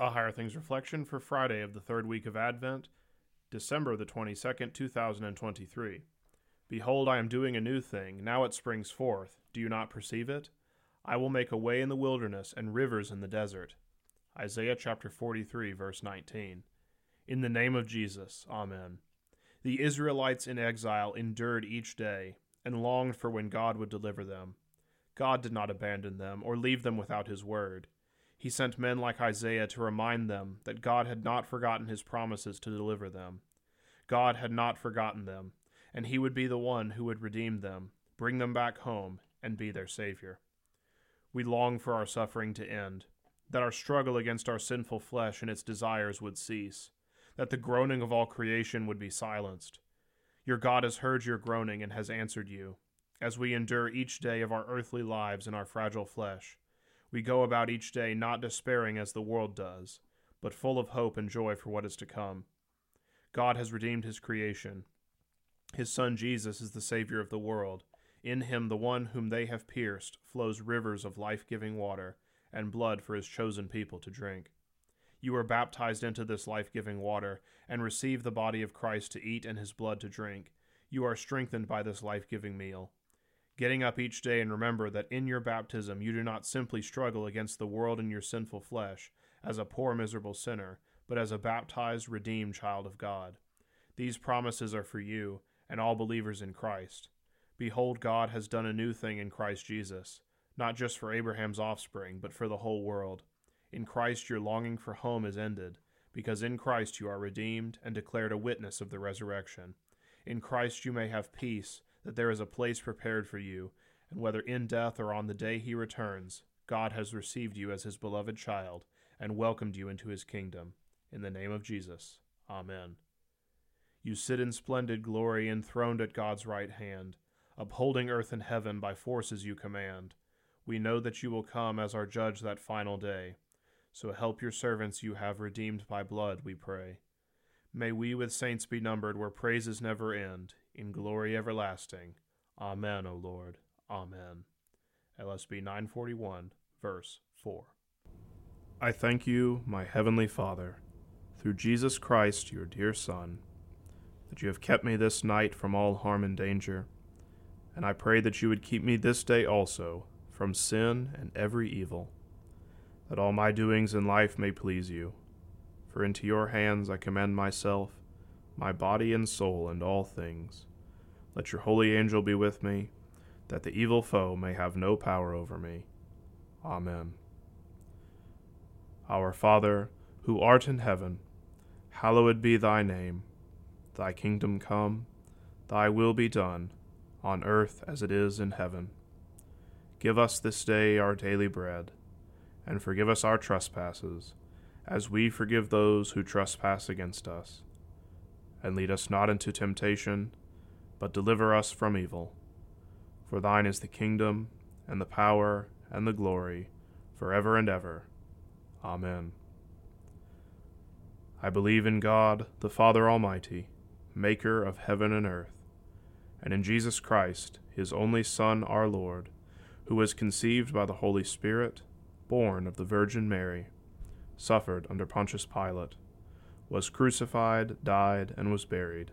A Higher Things Reflection for Friday of the third week of Advent, December the 22nd, 2023. Behold, I am doing a new thing. Now it springs forth. Do you not perceive it? I will make a way in the wilderness and rivers in the desert. Isaiah chapter 43, verse 19. In the name of Jesus, Amen. The Israelites in exile endured each day and longed for when God would deliver them. God did not abandon them or leave them without his word. He sent men like Isaiah to remind them that God had not forgotten his promises to deliver them. God had not forgotten them, and he would be the one who would redeem them, bring them back home, and be their Savior. We long for our suffering to end, that our struggle against our sinful flesh and its desires would cease, that the groaning of all creation would be silenced. Your God has heard your groaning and has answered you, as we endure each day of our earthly lives in our fragile flesh we go about each day not despairing as the world does, but full of hope and joy for what is to come. God has redeemed his creation. His Son Jesus is the Savior of the world. In him, the one whom they have pierced, flows rivers of life giving water and blood for his chosen people to drink. You are baptized into this life giving water and receive the body of Christ to eat and his blood to drink. You are strengthened by this life giving meal getting up each day and remember that in your baptism you do not simply struggle against the world and your sinful flesh as a poor, miserable sinner, but as a baptized, redeemed child of God. These promises are for you and all believers in Christ. Behold, God has done a new thing in Christ Jesus, not just for Abraham's offspring, but for the whole world. In Christ your longing for home is ended, because in Christ you are redeemed and declared a witness of the resurrection. In Christ you may have peace that there is a place prepared for you, and whether in death or on the day he returns, God has received you as his beloved child and welcomed you into his kingdom. In the name of Jesus. Amen. You sit in splendid glory, enthroned at God's right hand, upholding earth and heaven by forces you command. We know that you will come as our judge that final day. So help your servants you have redeemed by blood, we pray. May we with saints be numbered where praises never end, in glory everlasting. Amen, O Lord. Amen. LSB 941, verse 4. I thank you, my heavenly Father, through Jesus Christ, your dear Son, that you have kept me this night from all harm and danger, and I pray that you would keep me this day also from sin and every evil, that all my doings in life may please you. For into your hands I commend myself, my body and soul, and all things. Let your holy angel be with me, that the evil foe may have no power over me. Amen. Our Father, who art in heaven, hallowed be thy name. Thy kingdom come, thy will be done, on earth as it is in heaven. Give us this day our daily bread, and forgive us our trespasses, as we forgive those who trespass against us. And lead us not into temptation but deliver us from evil. For thine is the kingdom, and the power, and the glory, for ever and ever. Amen. I believe in God, the Father Almighty, maker of heaven and earth, and in Jesus Christ, his only Son, our Lord, who was conceived by the Holy Spirit, born of the Virgin Mary, suffered under Pontius Pilate, was crucified, died, and was buried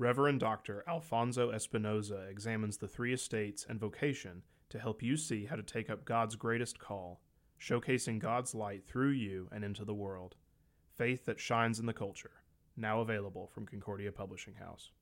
Reverend Dr. Alfonso Espinosa examines the three estates and vocation to help you see how to take up God's greatest call, showcasing God's light through you and into the world. Faith that shines in the culture. Now available from Concordia Publishing House.